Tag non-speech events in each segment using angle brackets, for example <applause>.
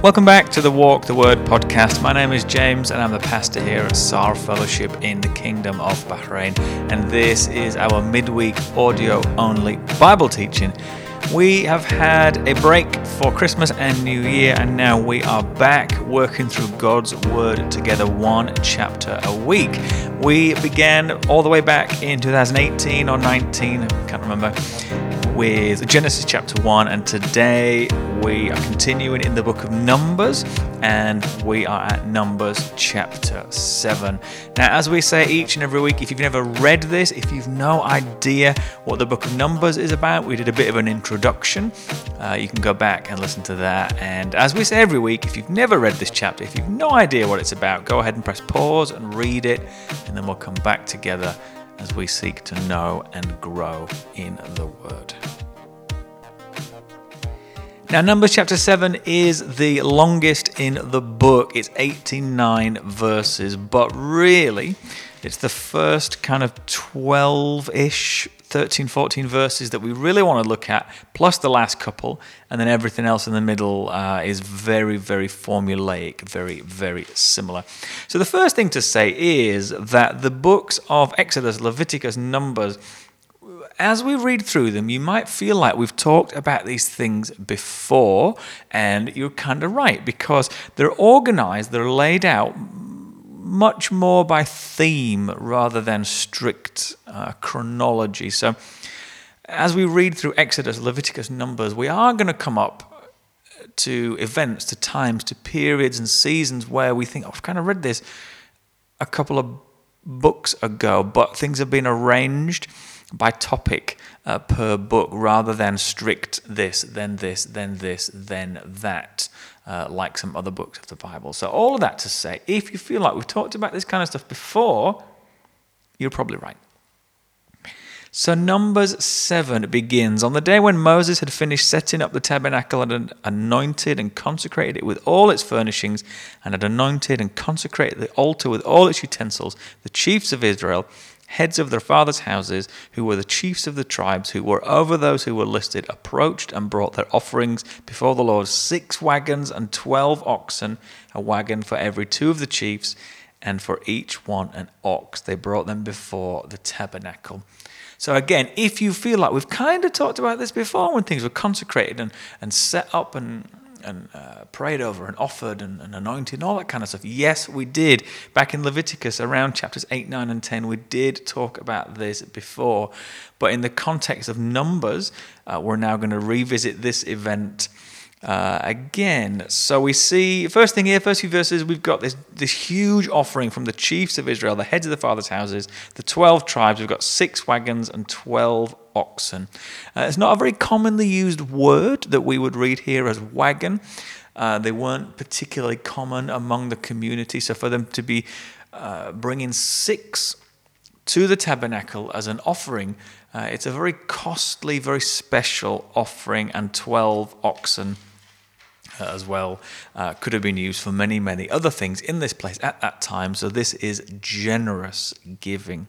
Welcome back to the Walk the Word podcast. My name is James and I'm the pastor here at Saar Fellowship in the Kingdom of Bahrain. And this is our midweek audio only Bible teaching. We have had a break for Christmas and New Year, and now we are back working through God's Word together, one chapter a week. We began all the way back in 2018 or 19, I can't remember, with Genesis chapter 1, and today we are continuing in the book of Numbers, and we are at Numbers chapter 7. Now, as we say each and every week, if you've never read this, if you've no idea what the book of Numbers is about, we did a bit of an introduction. Uh, you can go back and listen to that. And as we say every week, if you've never read this chapter, if you've no idea what it's about, go ahead and press pause and read it, and then we'll come back together as we seek to know and grow in the Word. Now, Numbers chapter 7 is the longest in the book. It's 89 verses, but really, it's the first kind of 12 ish, 13, 14 verses that we really want to look at, plus the last couple, and then everything else in the middle uh, is very, very formulaic, very, very similar. So, the first thing to say is that the books of Exodus, Leviticus, Numbers, as we read through them, you might feel like we've talked about these things before, and you're kind of right because they're organized, they're laid out much more by theme rather than strict uh, chronology. So, as we read through Exodus, Leviticus, Numbers, we are going to come up to events, to times, to periods and seasons where we think, oh, I've kind of read this a couple of books ago, but things have been arranged by topic uh, per book rather than strict this, then this, then this, then that, uh, like some other books of the Bible. So, all of that to say, if you feel like we've talked about this kind of stuff before, you're probably right. So, Numbers 7 begins on the day when Moses had finished setting up the tabernacle and anointed and consecrated it with all its furnishings, and had anointed and consecrated the altar with all its utensils. The chiefs of Israel heads of their fathers' houses, who were the chiefs of the tribes, who were over those who were listed, approached and brought their offerings before the Lord six wagons and twelve oxen, a wagon for every two of the chiefs, and for each one an ox. They brought them before the tabernacle. So, again, if you feel like we've kind of talked about this before when things were consecrated and, and set up and and uh, prayed over and offered and, and, anointed and all that kind of stuff. Yes, we did. Back in Leviticus, around chapters 8, 9, and 10, we did talk about this before. But in the context of Numbers, uh, we're now going to revisit this event uh, again. So we see, first thing here, first few verses, we've got this, this huge offering from the chiefs of Israel, the heads of the fathers' houses, the 12 tribes. We've got six wagons and 12 oxen. Uh, it's not a very commonly used word that we would read here as wagon. Uh, they weren't particularly common among the community. So for them to be uh, bringing six to the tabernacle as an offering, uh, it's a very costly, very special offering, and 12 oxen as well uh, could have been used for many, many other things in this place at that time. So this is generous giving.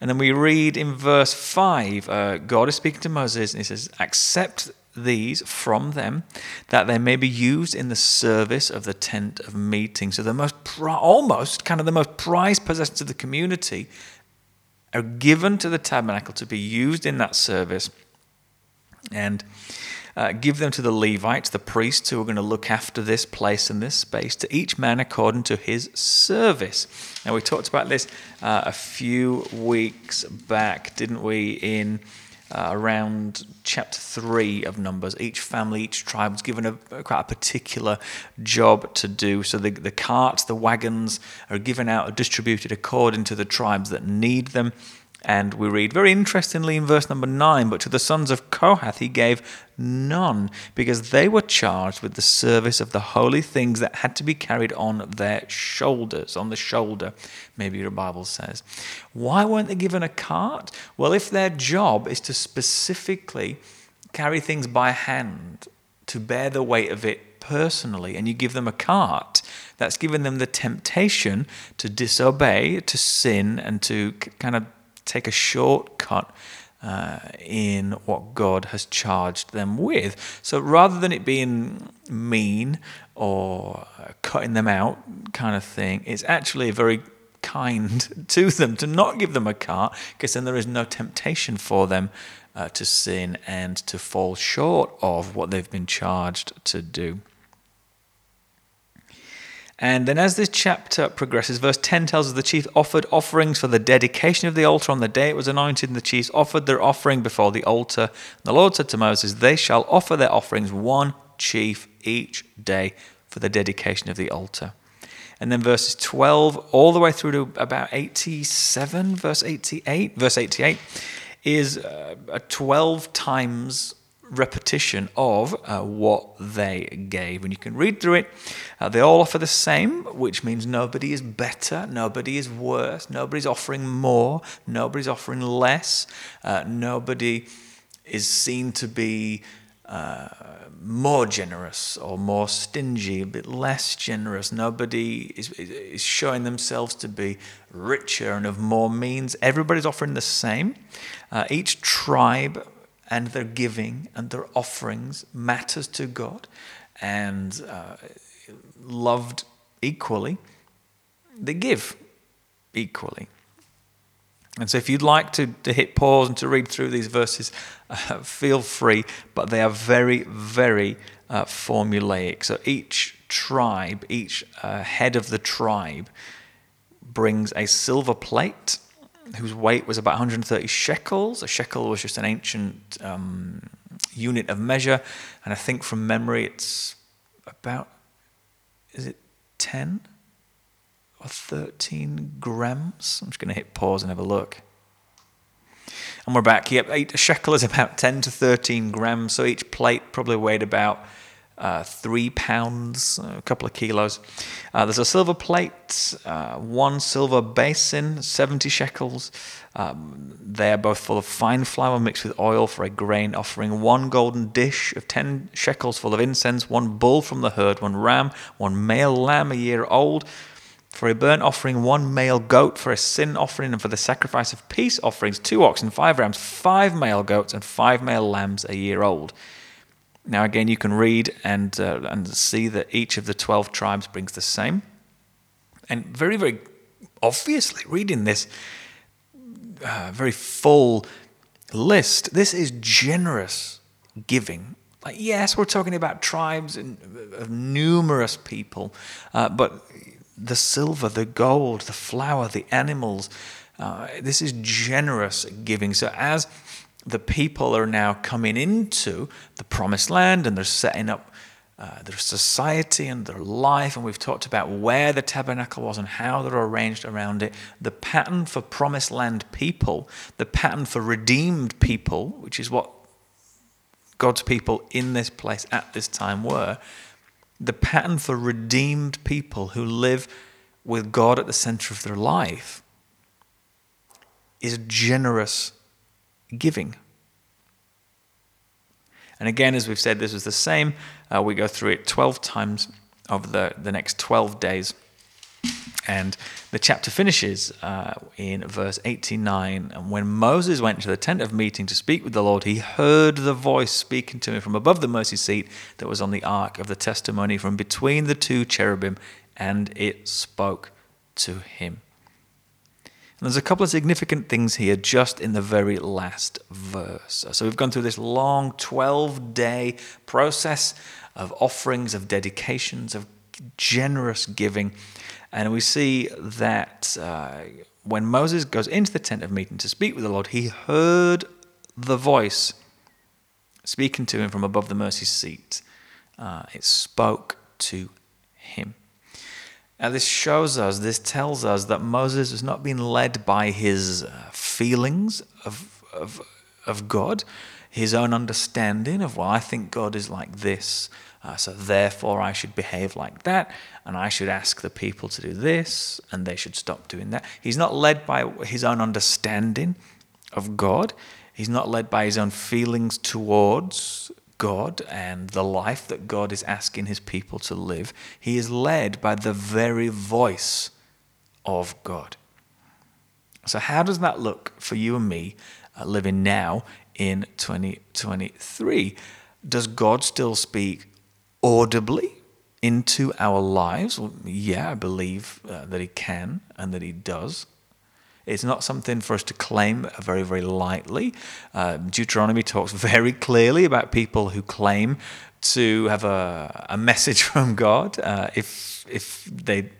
And then we read in verse 5, uh, God is speaking to Moses and he says, Accept these from them that they may be used in the service of the tent of meeting. So the most, almost kind of the most prized possessions of the community are given to the tabernacle to be used in that service. And uh, give them to the Levites, the priests who are going to look after this place and this space, to each man according to his service. Now, we talked about this uh, a few weeks back, didn't we, in uh, around chapter 3 of Numbers. Each family, each tribe was given a, quite a particular job to do. So the, the carts, the wagons are given out, or distributed according to the tribes that need them. And we read very interestingly in verse number 9 But to the sons of Kohath he gave none, because they were charged with the service of the holy things that had to be carried on their shoulders, on the shoulder, maybe your Bible says. Why weren't they given a cart? Well, if their job is to specifically carry things by hand, to bear the weight of it personally, and you give them a cart, that's given them the temptation to disobey, to sin, and to kind of take a shortcut uh, in what God has charged them with. So rather than it being mean or cutting them out kind of thing, it's actually very kind <laughs> to them to not give them a cart because then there is no temptation for them uh, to sin and to fall short of what they've been charged to do. And then, as this chapter progresses, verse 10 tells us the chief offered offerings for the dedication of the altar on the day it was anointed, and the chiefs offered their offering before the altar. And the Lord said to Moses, They shall offer their offerings one chief each day for the dedication of the altar. And then verses 12 all the way through to about 87, verse 88, verse 88 is uh, a 12 times repetition of uh, what they gave. And you can read through it. Uh, they all offer the same, which means nobody is better, nobody is worse, nobody's offering more, nobody's offering less, uh, nobody is seen to be. Uh, more generous or more stingy, a bit less generous. Nobody is, is showing themselves to be richer and of more means. Everybody's offering the same. Uh, each tribe and their giving and their offerings matters to God and uh, loved equally, they give equally. And so, if you'd like to, to hit pause and to read through these verses, uh, <laughs> feel free, but they are very, very uh, formulaic. So, each tribe, each uh, head of the tribe, brings a silver plate whose weight was about 130 shekels. A shekel was just an ancient um, unit of measure, and I think from memory it's about is it 10 or 13 grams? I'm just going to hit pause and have a look. And we're back. Yep, eight, a shekel is about 10 to 13 grams, so each plate probably weighed about uh, three pounds, a couple of kilos. Uh, there's a silver plate, uh, one silver basin, 70 shekels. Um, they are both full of fine flour mixed with oil for a grain offering, one golden dish of 10 shekels full of incense, one bull from the herd, one ram, one male lamb a year old. For a burnt offering, one male goat for a sin offering, and for the sacrifice of peace offerings, two oxen, five rams, five male goats, and five male lambs a year old. Now, again, you can read and, uh, and see that each of the 12 tribes brings the same. And very, very obviously, reading this uh, very full list, this is generous giving. Like, yes, we're talking about tribes and of numerous people, uh, but the silver, the gold, the flour, the animals, uh, this is generous giving. So, as the people are now coming into the promised land and they're setting up uh, their society and their life. And we've talked about where the tabernacle was and how they're arranged around it. The pattern for promised land people, the pattern for redeemed people, which is what God's people in this place at this time were. The pattern for redeemed people who live with God at the center of their life is generous giving. And again, as we've said, this is the same. Uh, we go through it 12 times over the, the next 12 days. And the chapter finishes uh, in verse 89. And when Moses went to the tent of meeting to speak with the Lord, he heard the voice speaking to him from above the mercy seat that was on the ark of the testimony from between the two cherubim, and it spoke to him. And there's a couple of significant things here just in the very last verse. So we've gone through this long 12 day process of offerings, of dedications, of generous giving. And we see that uh, when Moses goes into the tent of meeting to speak with the Lord, he heard the voice speaking to him from above the mercy seat. Uh, it spoke to him. Now, this shows us, this tells us that Moses was not being led by his uh, feelings of, of, of God, his own understanding of, well, I think God is like this, uh, so therefore I should behave like that, and I should ask the people to do this, and they should stop doing that. He's not led by his own understanding of God. He's not led by his own feelings towards God and the life that God is asking his people to live, he is led by the very voice of God. So, how does that look for you and me uh, living now in 2023. Does God still speak audibly into our lives? Well, yeah, I believe uh, that He can and that He does. It's not something for us to claim very, very lightly. Uh, Deuteronomy talks very clearly about people who claim to have a, a message <laughs> from God. Uh, if if they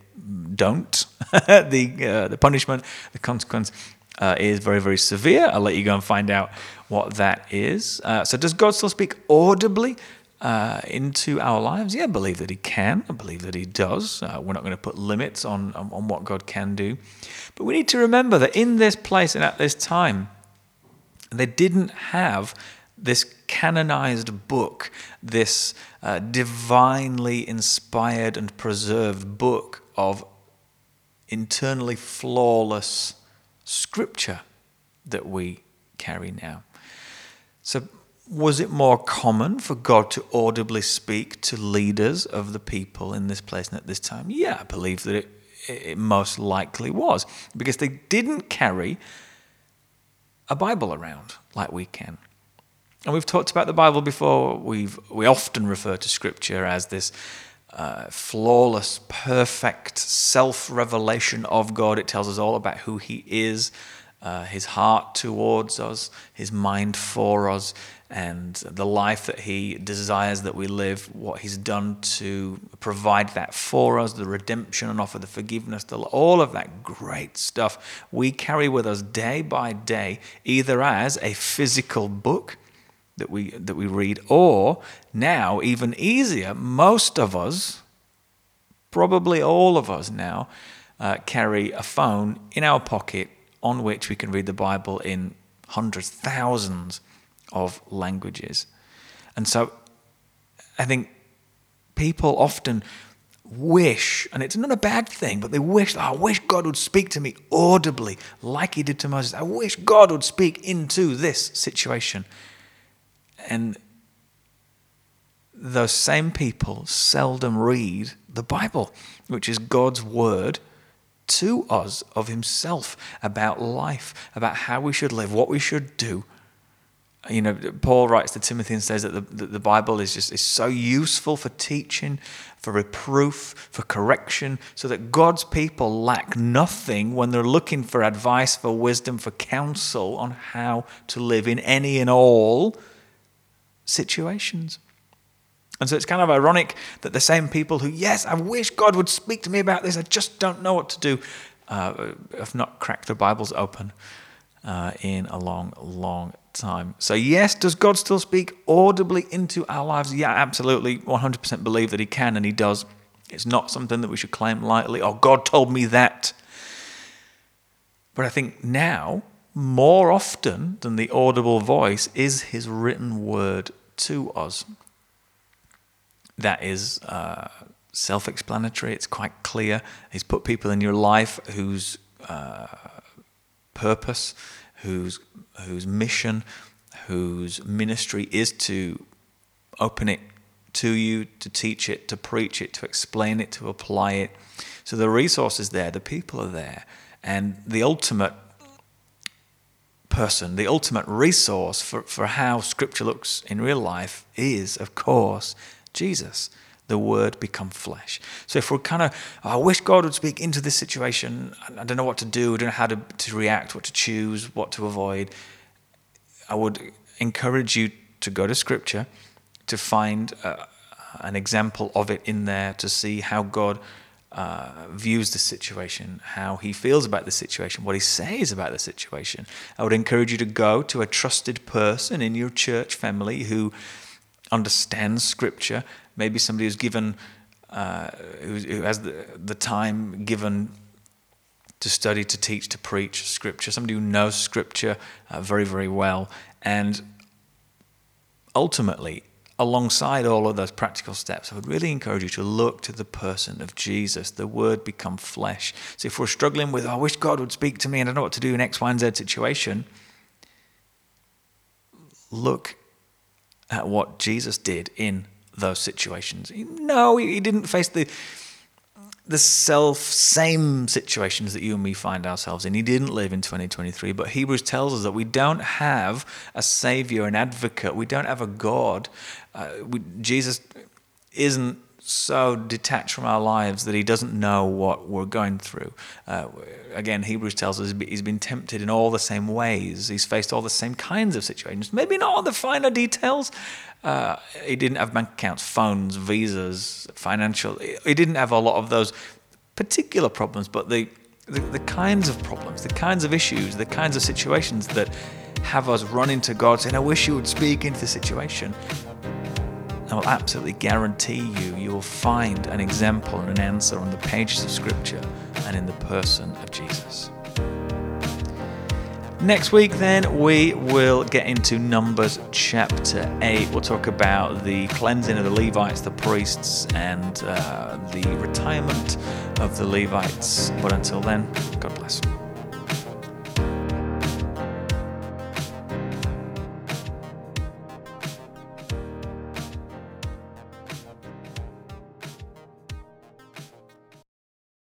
don't, <laughs> the uh, the punishment, the consequence uh, is very, very severe. I'll let you go and find out what that is. Uh, so, does God still speak audibly uh, into our lives? Yeah, I believe that He can. I believe that He does. Uh, we're not going to put limits on, on, on what God can do. But we need to remember that in this place and at this time, they didn't have this canonized book, this uh, divinely inspired and preserved book of internally flawless scripture that we carry now. So, was it more common for God to audibly speak to leaders of the people in this place and at this time? Yeah, I believe that it, it most likely was because they didn't carry a Bible around like we can. And we've talked about the Bible before. We've we often refer to Scripture as this uh, flawless, perfect self revelation of God. It tells us all about who He is, uh, His heart towards us, His mind for us, and the life that He desires that we live, what He's done to provide that for us, the redemption and offer the forgiveness, the, all of that great stuff we carry with us day by day, either as a physical book that we that we read or now even easier most of us probably all of us now uh, carry a phone in our pocket on which we can read the bible in hundreds thousands of languages and so i think people often wish, and it's not a bad thing, but they wish, oh, I wish God would speak to me audibly like he did to Moses. I wish God would speak into this situation. And those same people seldom read the Bible, which is God's word to us of Himself about life, about how we should live, what we should do. You know, Paul writes to Timothy and says that the, that the Bible is just is so useful for teaching, for reproof, for correction, so that God's people lack nothing when they're looking for advice, for wisdom, for counsel on how to live in any and all situations. And so it's kind of ironic that the same people who, yes, I wish God would speak to me about this, I just don't know what to do, uh, have not cracked their Bibles open uh, in a long, long time. So, yes, does God still speak audibly into our lives? Yeah, absolutely. 100% believe that He can and He does. It's not something that we should claim lightly. Oh, God told me that. But I think now, more often than the audible voice, is His written word to us. That is uh, self explanatory, it's quite clear. He's put people in your life whose uh, purpose, whose, whose mission, whose ministry is to open it to you, to teach it, to preach it, to explain it, to apply it. So the resources there, the people are there, and the ultimate person, the ultimate resource for, for how Scripture looks in real life is, of course, Jesus, the Word become flesh. So if we're kind of, oh, I wish God would speak into this situation, I don't know what to do, I don't know how to, to react, what to choose, what to avoid, I would encourage you to go to Scripture to find uh, an example of it in there to see how God uh, views the situation, how he feels about the situation, what he says about the situation. I would encourage you to go to a trusted person in your church family who understands Scripture, maybe somebody who's given, uh, who, has the, the time given to study, to teach, to preach Scripture, somebody who knows Scripture uh, very, very well. And ultimately, alongside all of those practical steps, I would really encourage you to look to the person of Jesus, the Word become flesh. So if we're struggling with, oh, I wish God would speak to me and I don't know what to do in X, Y, and Z situation, look at what Jesus did in those situations. No, he didn't face the the self same situations that you and me find ourselves in. He didn't live in 2023, but Hebrews tells us that we don't have a savior, an advocate. We don't have a God. Uh, we, Jesus isn't so detached from our lives that he doesn't know what we're going through. Uh, again, Hebrews tells us he's been tempted in all the same ways. He's faced all the same kinds of situations. Maybe not all the finer details. Uh, he didn't have bank accounts, phones, visas, financial. He didn't have a lot of those particular problems, but the, the, the kinds of problems, the kinds of issues, the kinds of situations that have us running to God saying, I wish you would speak into the situation. I will absolutely guarantee you, you will find an example and an answer on the pages of Scripture and in the person of Jesus. Next week, then, we will get into Numbers chapter 8. We'll talk about the cleansing of the Levites, the priests, and uh, the retirement of the Levites. But until then, God bless.